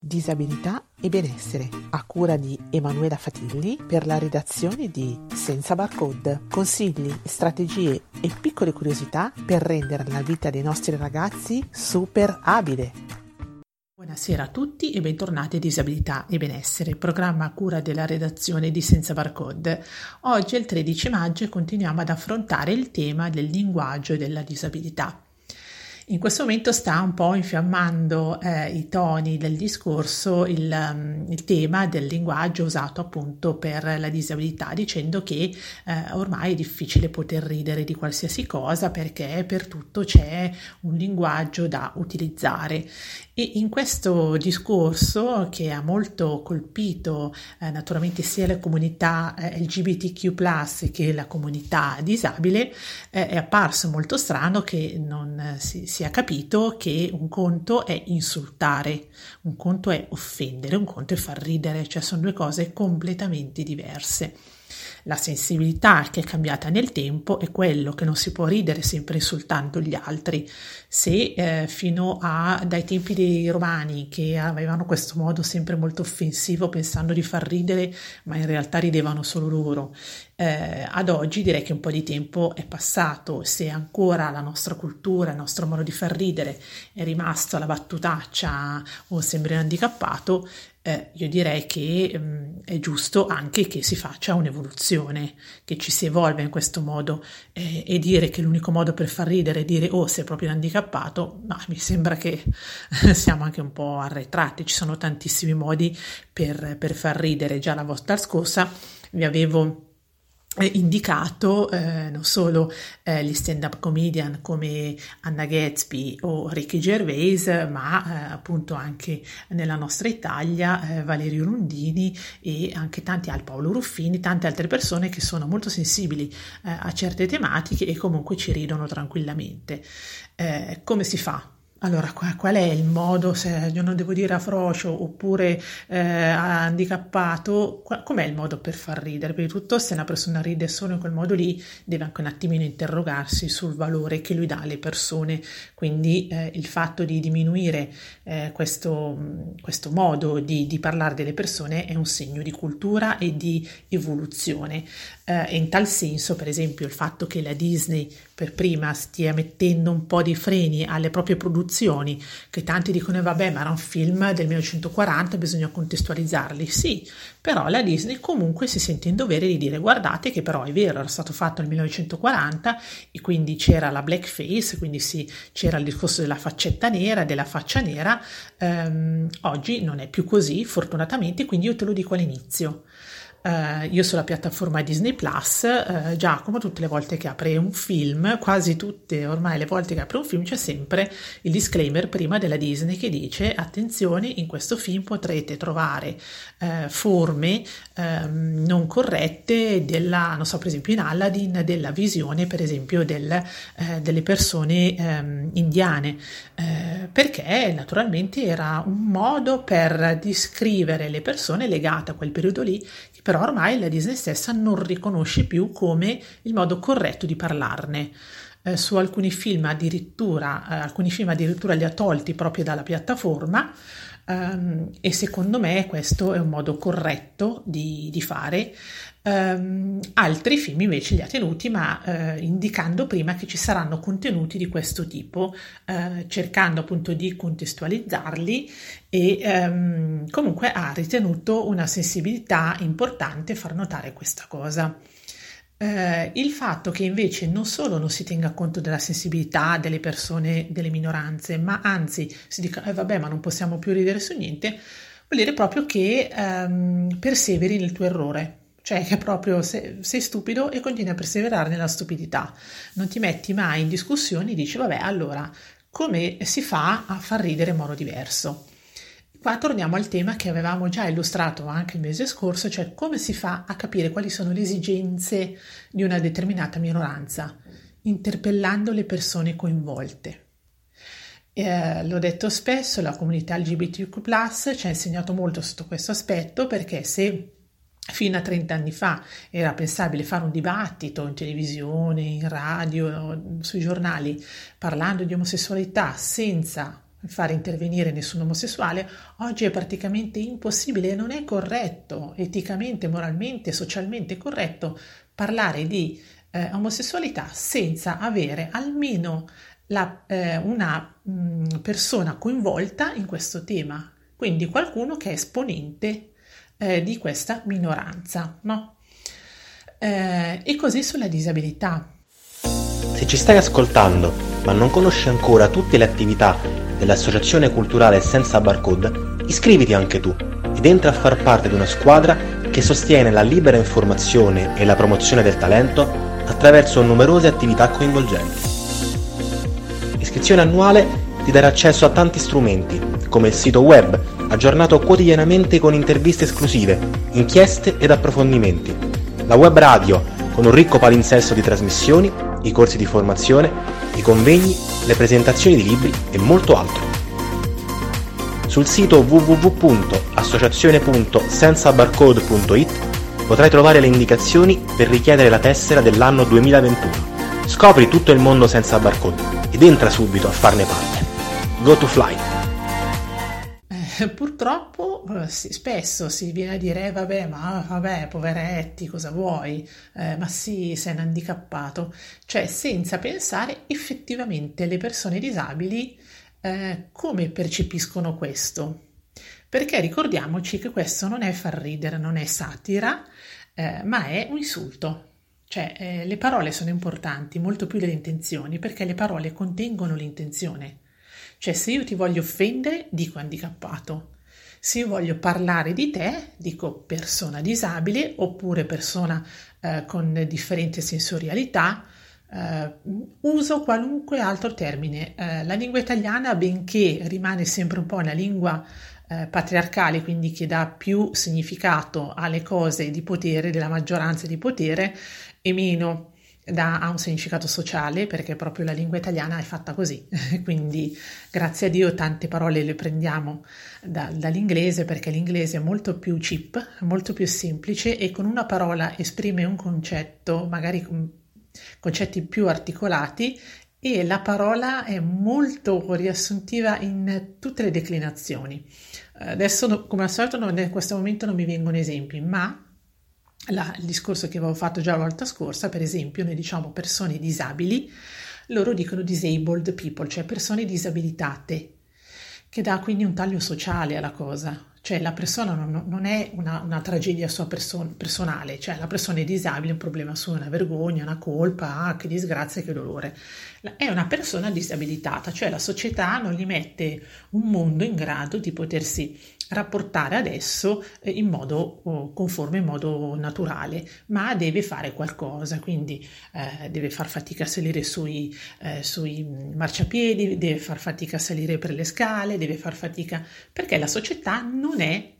Disabilità e benessere, a cura di Emanuela Fatilli per la redazione di Senza Barcode. Consigli, strategie e piccole curiosità per rendere la vita dei nostri ragazzi super abile. Buonasera a tutti e bentornati a Disabilità e Benessere, programma a cura della redazione di Senza Barcode. Oggi è il 13 maggio e continuiamo ad affrontare il tema del linguaggio e della disabilità. In questo momento sta un po' infiammando eh, i toni del discorso il, um, il, tema del linguaggio usato appunto per la disabilità, dicendo che eh, ormai è difficile poter ridere di qualsiasi cosa perché per tutto c'è un linguaggio da utilizzare. E in questo discorso che ha molto colpito eh, naturalmente sia la comunità eh, LGBTQ che la comunità disabile, eh, è apparso molto strano che non eh, si, sia capito che un conto è insultare, un conto è offendere, un conto è far ridere, cioè sono due cose completamente diverse. La sensibilità che è cambiata nel tempo è quello che non si può ridere sempre insultando gli altri. Se eh, fino a, dai tempi dei romani che avevano questo modo sempre molto offensivo pensando di far ridere, ma in realtà ridevano solo loro, eh, ad oggi direi che un po' di tempo è passato, se ancora la nostra cultura, il nostro modo di far ridere è rimasto la battutaccia o sembri un handicappato, eh, io direi che mh, mm, è giusto anche che si faccia un'evoluzione, che ci si evolve in questo modo. Eh, e dire che l'unico modo per far ridere è dire oh sei proprio handicappato, ma mi sembra che siamo anche un po' arretrati, ci sono tantissimi modi per, per far ridere, già la volta scorsa vi avevo indicato eh, non solo eh, gli stand-up comedian come Anna Gatsby o Ricky Gervais, ma eh, appunto anche nella nostra Italia eh, Valerio Lundini e anche tanti altri, Paolo Ruffini, tante altre persone che sono molto sensibili eh, a certe tematiche e comunque ci ridono tranquillamente. Eh, come si fa? Allora, qual è il modo, se io non devo dire afrocio oppure eh, handicappato, com'è il modo per far ridere? Prima di tutto, se una persona ride solo in quel modo lì, deve anche un attimino interrogarsi sul valore che lui dà alle persone. Quindi eh, il fatto di diminuire eh, questo, questo, modo di, di, parlare delle persone è un segno di cultura e di evoluzione. Eh, in tal senso, per esempio, il fatto che la Disney per prima stia mettendo un po' di freni alle proprie produzioni, che tanti dicono eh, vabbè ma era un film del 1940, bisogna contestualizzarli, sì, però la Disney comunque si sente in dovere di dire guardate che però è vero, era stato fatto nel 1940 e quindi c'era la blackface, quindi sì, c'era il discorso della faccetta nera, della faccia nera, ehm, oggi non è più così fortunatamente, quindi io te lo dico all'inizio. Uh, io sulla piattaforma Disney Plus, uh, Giacomo, tutte le volte che apre un film, quasi tutte ormai le volte che apre un film, c'è sempre il disclaimer prima della Disney che dice: attenzione, in questo film potrete trovare uh, forme ehm, non corrette della, non so, per esempio in Aladdin, della visione, per esempio, del, delle persone um, indiane, perché naturalmente era un modo per descrivere le persone legate a quel periodo lì però ormai la Disney stessa non riconosce più come il modo corretto di parlarne. Eh, su alcuni film addirittura, eh, alcuni film addirittura li ha tolti proprio dalla piattaforma um, e secondo me questo è un modo corretto di, di fare. Um, altri film invece li ha tenuti, ma uh, indicando prima che ci saranno contenuti di questo tipo, uh, cercando appunto di contestualizzarli e um, comunque ha ritenuto una sensibilità importante far notare questa cosa. Uh, il fatto che invece non solo non si tenga conto della sensibilità delle persone, delle minoranze, ma anzi si dica, eh, vabbè, ma non possiamo più ridere su niente, vuol dire proprio che um, perseveri nel tuo errore cioè che proprio sei, sei, stupido e continui a perseverare nella stupidità, non ti metti mai in discussione e dici vabbè allora come si fa a far ridere in modo diverso? Qua torniamo al tema che avevamo già illustrato anche il mese scorso, cioè come si fa a capire quali sono le esigenze di una determinata minoranza, interpellando le persone coinvolte. Eh, l'ho detto spesso, la comunità LGBTQ ci ha insegnato molto sotto questo aspetto perché se Fino a 30 anni fa era pensabile fare un dibattito in televisione, in radio, sui giornali, parlando di omosessualità senza fare intervenire nessun omosessuale, oggi è praticamente impossibile non è corretto, eticamente, moralmente, socialmente corretto parlare di eh, omosessualità senza avere almeno la, eh, una mh, mm, persona coinvolta in questo tema, quindi qualcuno che è esponente eh, di questa minoranza. No? Eh, e così sulla disabilità. Se ci stai ascoltando ma non conosci ancora tutte le attività dell'Associazione Culturale Senza Barcode, iscriviti anche tu ed entra a far parte di una squadra che sostiene la libera informazione e la promozione del talento attraverso numerose attività coinvolgenti. L'iscrizione annuale ti darà accesso a tanti strumenti, come il sito web, aggiornato quotidianamente con interviste esclusive, inchieste ed approfondimenti, la web radio, con un ricco palinsesto di trasmissioni, i corsi di formazione, i convegni, le presentazioni di libri e molto altro. Sul sito www.associazione.sensabarcode.it potrai trovare le indicazioni per richiedere la tessera dell'anno 2021. Scopri tutto il mondo senza barcode ed entra subito a farne parte. Go to flight! purtroppo eh, sì, spesso si viene a dire, eh, vabbè, ma vabbè, poveretti, cosa vuoi? Eh, ma sì, sei un handicappato. Cioè, senza pensare effettivamente le persone disabili eh, come percepiscono questo. Perché ricordiamoci che questo non è far ridere, non è satira, eh, ma è un insulto. Cioè, eh, le parole sono importanti, molto più delle intenzioni, perché le parole contengono l'intenzione. Cioè, se io ti voglio offendere, dico handicappato. Se io voglio parlare di te, dico persona disabile oppure persona eh, con differente sensorialità, eh, uso qualunque altro termine. Eh, la lingua italiana, benché rimane sempre un po' una lingua eh, patriarcale, quindi che dà più significato alle cose di potere, della maggioranza di potere, e meno da, ha un significato sociale perché proprio la lingua italiana è fatta così, quindi grazie a Dio tante parole le prendiamo da, dall'inglese perché l'inglese è molto più cheap, molto più semplice e con una parola esprime un concetto, magari concetti più articolati e la parola è molto riassuntiva in tutte le declinazioni. Adesso come al solito in questo momento non mi vengono esempi, ma la, il discorso che avevo fatto già la volta scorsa, per esempio, noi diciamo persone disabili, loro dicono disabled people, cioè persone disabilitate, che dà quindi un taglio sociale alla cosa, cioè la persona non, non è una, una, tragedia sua person- personale, cioè la persona è disabile, un problema suo, una vergogna, una colpa, ah, che disgrazia, che dolore. È una persona disabilitata, cioè la società non gli mette un mondo in grado di potersi rapportare adesso eh, in modo conforme, in modo naturale, ma deve fare qualcosa, quindi eh, deve far fatica a salire sui, eh, sui marciapiedi, deve far fatica a salire per le scale, deve far fatica perché la società non è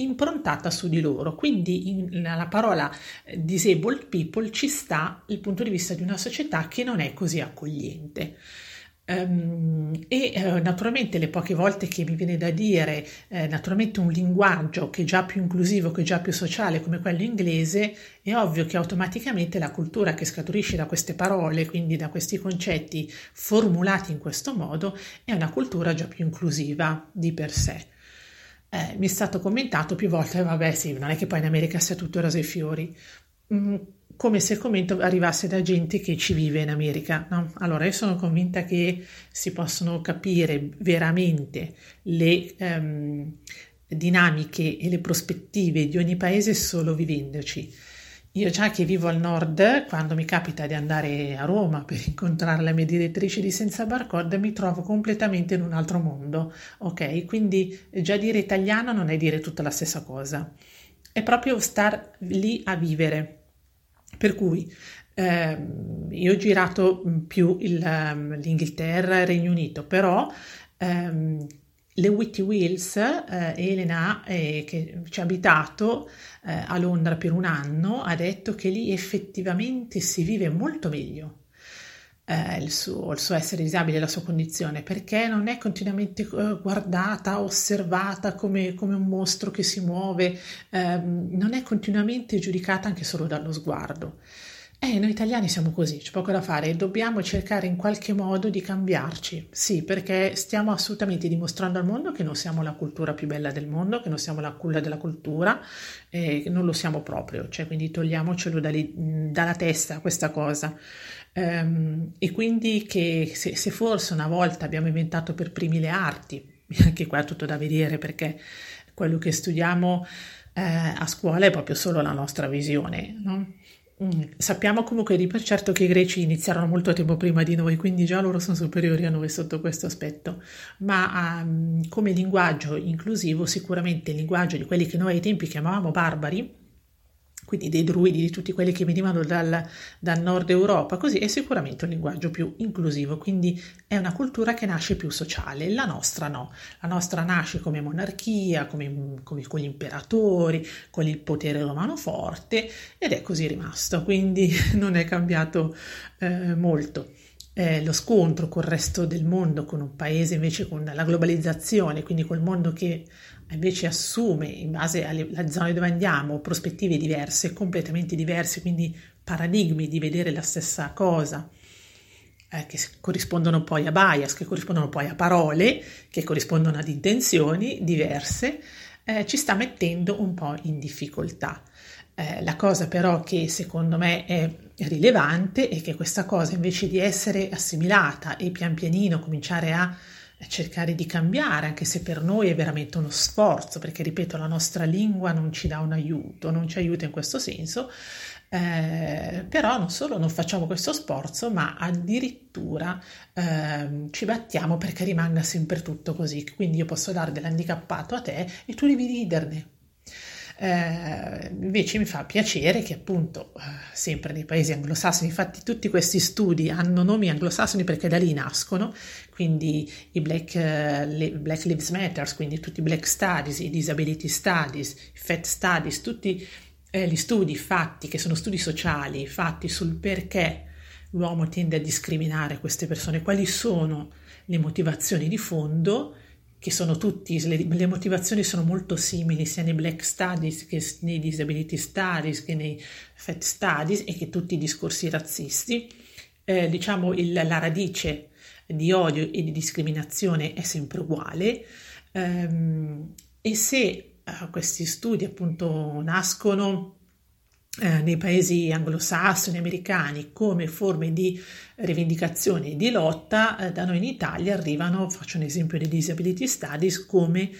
improntata su di loro. Quindi in, la parola eh, disabled people ci sta il punto di vista di una società che non è così accogliente. Um, e uh, naturalmente le poche volte che mi viene da dire eh, naturalmente un linguaggio che è già più inclusivo, che è già più sociale come quello inglese, è ovvio che automaticamente la cultura che scaturisce da queste parole, quindi da questi concetti formulati in questo modo, è una cultura già più inclusiva di per sé. Eh, mi è stato commentato più volte, vabbè sì, non è che poi in America sia tutto rose e fiori. Mm, come se il commento arrivasse da gente che ci vive in America. No? Allora, io sono convinta che si possono capire veramente le um, dinamiche e le prospettive di ogni paese solo vivendoci. Io già che vivo al nord, quando mi capita di andare a Roma per incontrare la mia direttrice di Senza Barcode, mi trovo completamente in un altro mondo, ok? Quindi già dire italiano non è dire tutta la stessa cosa, è proprio star lì a vivere. Per cui eh, io ho girato più il, um, l'Inghilterra e il Regno Unito, però ehm, le Witty Wheels, eh, Elena eh, che ci ha abitato eh, a Londra per un anno, ha detto che lì effettivamente si vive molto meglio. Eh, il, suo, il, suo, essere disabile, la sua condizione, perché non è continuamente uh, guardata, osservata come, come, un mostro che si muove, eh, non è continuamente giudicata anche solo dallo sguardo. Eh, noi italiani siamo così, c'è poco da fare, dobbiamo cercare in qualche modo di cambiarci, sì, perché stiamo assolutamente dimostrando al mondo che non siamo la cultura più bella del mondo, che non siamo la culla della cultura, eh, non lo siamo proprio, cioè quindi togliamocelo da lì, dalla testa questa cosa. Um, e quindi che se, se forse una volta abbiamo inventato per primi le arti, anche qua è tutto da vedere perché quello che studiamo eh, a scuola è proprio solo la nostra visione, no? Mm. Sappiamo comunque di per certo che i greci iniziarono molto tempo prima di noi, quindi già loro sono superiori a noi sotto questo aspetto, ma um, come linguaggio inclusivo sicuramente il linguaggio di quelli che noi ai tempi chiamavamo barbari, quindi dei druidi, di tutti quelli che venivano dal, dal, nord Europa, così è sicuramente un linguaggio più inclusivo, quindi è una cultura che nasce più sociale, la nostra no, la nostra nasce come monarchia, come, come con gli imperatori, con il potere romano forte ed è così rimasto, quindi non è cambiato eh, molto. Eh, lo scontro col resto del mondo, con un paese invece con la globalizzazione, quindi col mondo che invece assume in base alle zone dove andiamo prospettive diverse, completamente diverse, quindi paradigmi di vedere la stessa cosa eh, che corrispondono poi a bias, che corrispondono poi a parole, che corrispondono ad intenzioni diverse, eh, ci sta mettendo un po' in difficoltà. Eh, la cosa però che secondo me è rilevante è che questa cosa invece di essere assimilata e pian pianino cominciare a cercare di cambiare, anche se per noi è veramente uno sforzo, perché ripeto, la nostra lingua non ci dà un aiuto, non ci aiuta in questo senso, eh, però non solo non facciamo questo sforzo, ma addirittura eh, ci battiamo perché rimanga sempre tutto così. Quindi io posso dare dell'handicappato a te e tu devi riderne. Eh, invece mi fa piacere che appunto eh, sempre nei paesi anglosassoni, infatti tutti questi studi hanno nomi anglosassoni perché da lì nascono, quindi i Black, uh, Black Lives Matter, quindi tutti i Black Studies, i Disability Studies, i Fat Studies, tutti eh, gli studi fatti, che sono studi sociali, fatti sul perché l'uomo tende a discriminare queste persone, quali sono le motivazioni di fondo che sono tutti, le, le, motivazioni sono molto simili sia nei Black Studies che nei Disability Studies che nei Fat Studies e che tutti i discorsi razzisti. Eh, diciamo il, la radice di odio e di discriminazione è sempre uguale ehm, e se eh, questi studi appunto nascono eh, nei paesi anglosassoni americani come forme di rivendicazione e di lotta, eh, da noi in Italia arrivano, faccio un esempio dei disability studies, come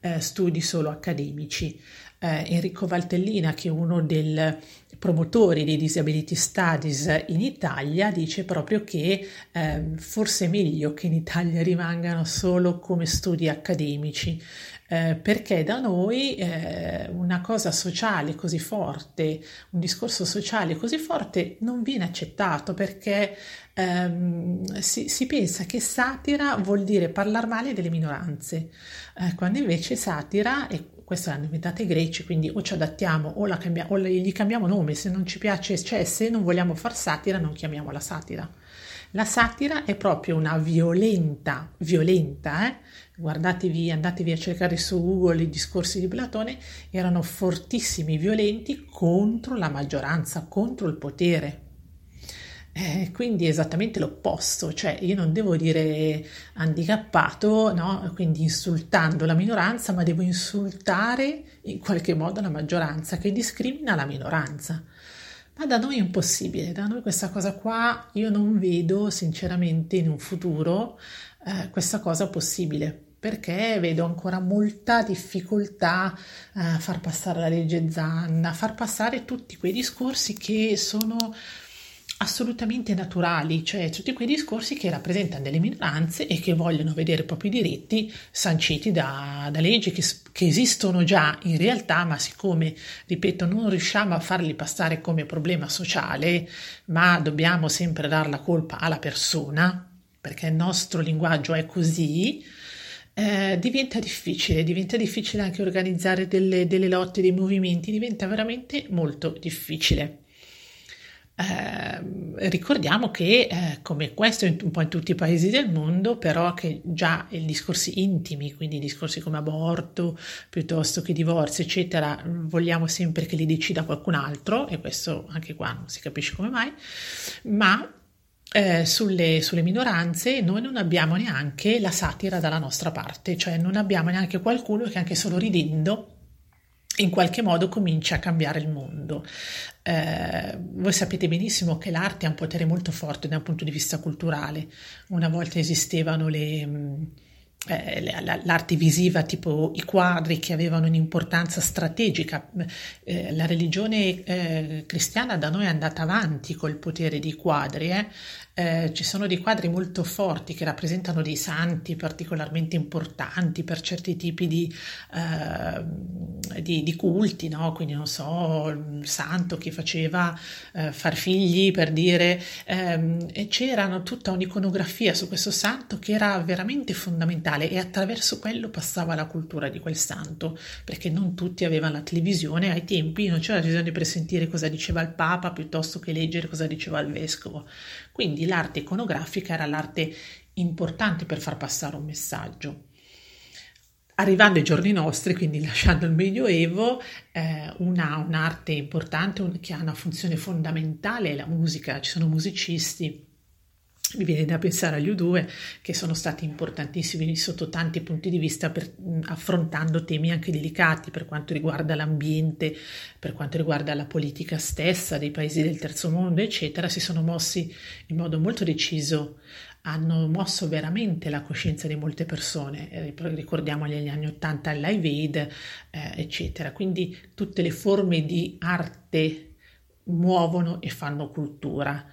eh, studi solo accademici. Eh, Enrico Valtellina, che è uno dei promotori dei disability studies in Italia, dice proprio che ehm, forse è meglio che in Italia rimangano solo come studi accademici eh, perché da noi eh, una cosa sociale così forte, un discorso sociale così forte non viene accettato perché ehm, si, si, pensa che satira vuol dire parlare male delle minoranze, eh, quando invece satira, e questo l'hanno inventato i greci, quindi o ci adattiamo o, cambia, o gli cambiamo nome, se non ci piace, cioè se non vogliamo far satira non chiamiamola satira. La satira è proprio una violenta, violenta, eh? Guardatevi, andatevi a cercare su Google i discorsi di Platone, erano fortissimi, violenti contro la maggioranza, contro il potere. Eh, quindi è esattamente l'opposto, cioè io non devo dire handicappato, no? quindi insultando la minoranza, ma devo insultare in qualche modo la maggioranza che discrimina la minoranza. Ma da noi è impossibile, da noi questa cosa qua io non vedo sinceramente in un futuro eh, questa cosa possibile perché vedo ancora molta difficoltà a far passare la legge Zanna, a far passare tutti quei discorsi che sono assolutamente naturali, cioè tutti quei discorsi che rappresentano delle minoranze e che vogliono vedere i propri diritti sanciti da, da leggi che, che, esistono già in realtà, ma siccome, ripeto, non riusciamo a farli passare come problema sociale, ma dobbiamo sempre dare la colpa alla persona, perché il nostro linguaggio è così, eh, diventa difficile, diventa difficile anche organizzare delle, delle lotte, dei movimenti, diventa veramente molto difficile. Eh, ricordiamo che, eh, come questo in, un po' in tutti i paesi del mondo, però che già i discorsi intimi, quindi discorsi come aborto, piuttosto che divorzio, eccetera, vogliamo sempre che li decida qualcun altro, e questo anche qua non si capisce come mai, ma eh, sulle, sulle, minoranze noi non abbiamo neanche la satira dalla nostra parte, cioè non abbiamo neanche qualcuno che anche solo ridendo in qualche modo comincia a cambiare il mondo. Eh, voi sapete benissimo che l'arte ha un potere molto forte da un punto di vista culturale. Una volta esistevano le eh, l'arte visiva, tipo i quadri che avevano un'importanza strategica. Eh, la religione eh, cristiana da noi è andata avanti col potere dei quadri. Eh. Eh, ci sono dei quadri molto forti che rappresentano dei santi particolarmente importanti per certi tipi di, eh, di, di culti, no? quindi non so, il santo che faceva far figli per dire, ehm, e c'era tutta un'iconografia su questo santo che era veramente fondamentale fondamentale e attraverso quello passava la cultura di quel santo, perché non tutti avevano la televisione ai tempi, non c'era bisogno per sentire cosa diceva il Papa piuttosto che leggere cosa diceva il Vescovo. Quindi l'arte iconografica era l'arte importante per far passare un messaggio. Arrivando ai giorni nostri, quindi lasciando il Medioevo, eh, una, un'arte importante un, che ha una funzione fondamentale è la musica, ci sono musicisti mi viene da pensare agli U2 che sono stati importantissimi sotto tanti punti di vista per, affrontando temi anche delicati per quanto riguarda l'ambiente, per quanto riguarda la politica stessa dei paesi del terzo mondo, eccetera, si sono mossi in modo molto deciso, hanno mosso veramente la coscienza di molte persone, eh, ricordiamo negli anni 80 il Live Aid, eh, eccetera. Quindi tutte le forme di arte muovono e fanno cultura.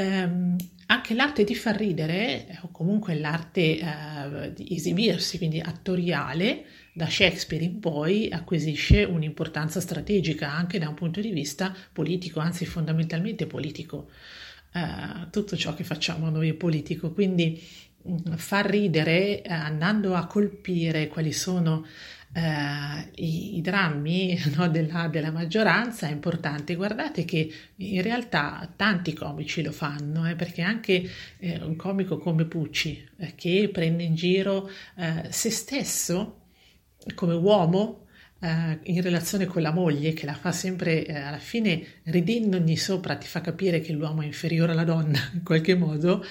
Um, anche l'arte di far ridere, eh, o comunque l'arte uh, di esibirsi, quindi attoriale, da Shakespeare in poi acquisisce un'importanza strategica anche da un punto di vista politico, anzi fondamentalmente politico. Uh, tutto ciò che facciamo noi è politico, quindi far ridere uh, andando a colpire quali sono eh, i, i, drammi no, della, della, maggioranza è importante. Guardate che in realtà tanti comici lo fanno, eh, perché anche eh, un comico come Pucci, eh, che prende in giro eh, se stesso come uomo, Uh, in relazione con la moglie che la fa sempre uh, alla fine ridendogli sopra ti fa capire che l'uomo è inferiore alla donna in qualche modo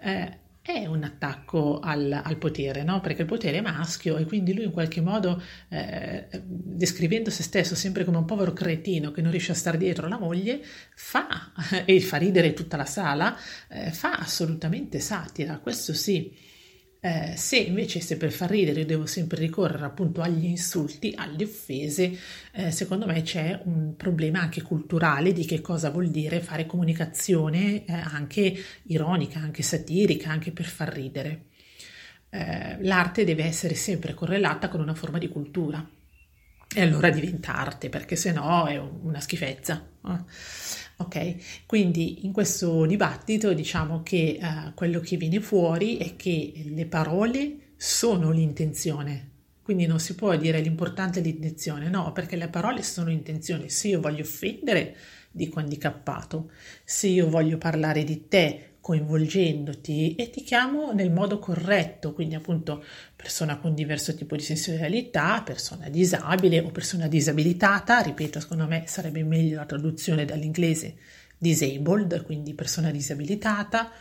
uh, è un attacco al, al potere, no? perché il potere è maschio e quindi lui in qualche modo, eh, descrivendo se stesso sempre come un povero cretino che non riesce a stare dietro la moglie, fa, e fa ridere tutta la sala, eh, fa assolutamente satira, questo sì. Eh, se invece se per far ridere io devo sempre ricorrere appunto agli insulti, alle offese, eh, secondo me c'è un problema anche culturale di che cosa vuol dire fare comunicazione eh, anche ironica, anche satirica, anche per far ridere. Eh, l'arte deve essere sempre correlata con una forma di cultura e allora diventa arte perché se no è una schifezza. Eh. Ok, quindi in questo dibattito diciamo che uh, quello che viene fuori è che le parole sono l'intenzione, quindi non si può dire l'importante è l'intenzione, no, perché le parole sono l'intenzione. Se io voglio offendere, dico handicappato, se io voglio parlare di te coinvolgendoti e ti chiamo nel modo corretto, quindi appunto persona con diverso tipo di sensualità, persona disabile o persona disabilitata, ripeto, secondo me sarebbe meglio la traduzione dall'inglese disabled, quindi persona disabilitata,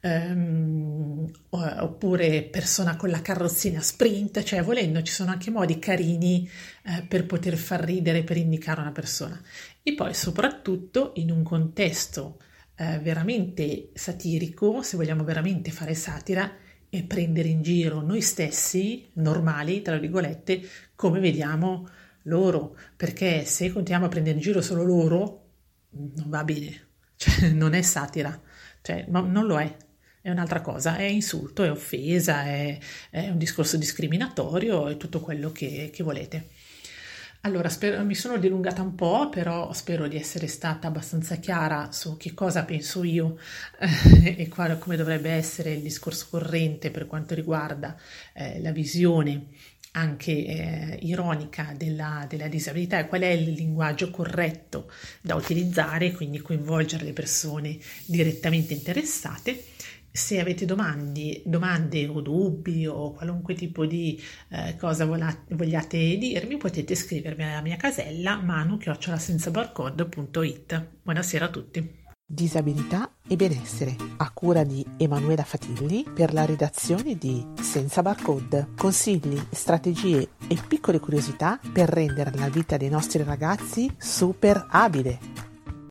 ehm, oppure persona con la carrozzina sprint, cioè volendo ci sono anche modi carini eh, per poter far ridere, per indicare una persona. E poi soprattutto in un contesto eh, veramente satirico, se vogliamo veramente fare satira, e prendere in giro noi stessi, normali, tra virgolette, come vediamo loro, perché se continuiamo a prendere in giro solo loro, non va bene, cioè, non è satira, cioè, non lo è, è un'altra cosa, è insulto, è offesa, è, è un discorso discriminatorio, è tutto quello che, che volete. Allora, spero, mi sono dilungata un po', però spero di essere stata abbastanza chiara su che cosa penso io eh, e quale, come dovrebbe essere il discorso corrente per quanto riguarda eh, la visione anche eh, ironica della, della, disabilità e qual è il linguaggio corretto da utilizzare, quindi coinvolgere le persone direttamente interessate. Se avete domande, domande o dubbi o qualunque tipo di eh, cosa volate, vogliate dirmi, potete scrivermi alla mia casella manu-senzabarcode.it. Buonasera a tutti. Disabilità e benessere, a cura di Emanuela Fatilli per la redazione di Senza Barcode. Consigli, strategie e piccole curiosità per rendere la vita dei nostri ragazzi super abile.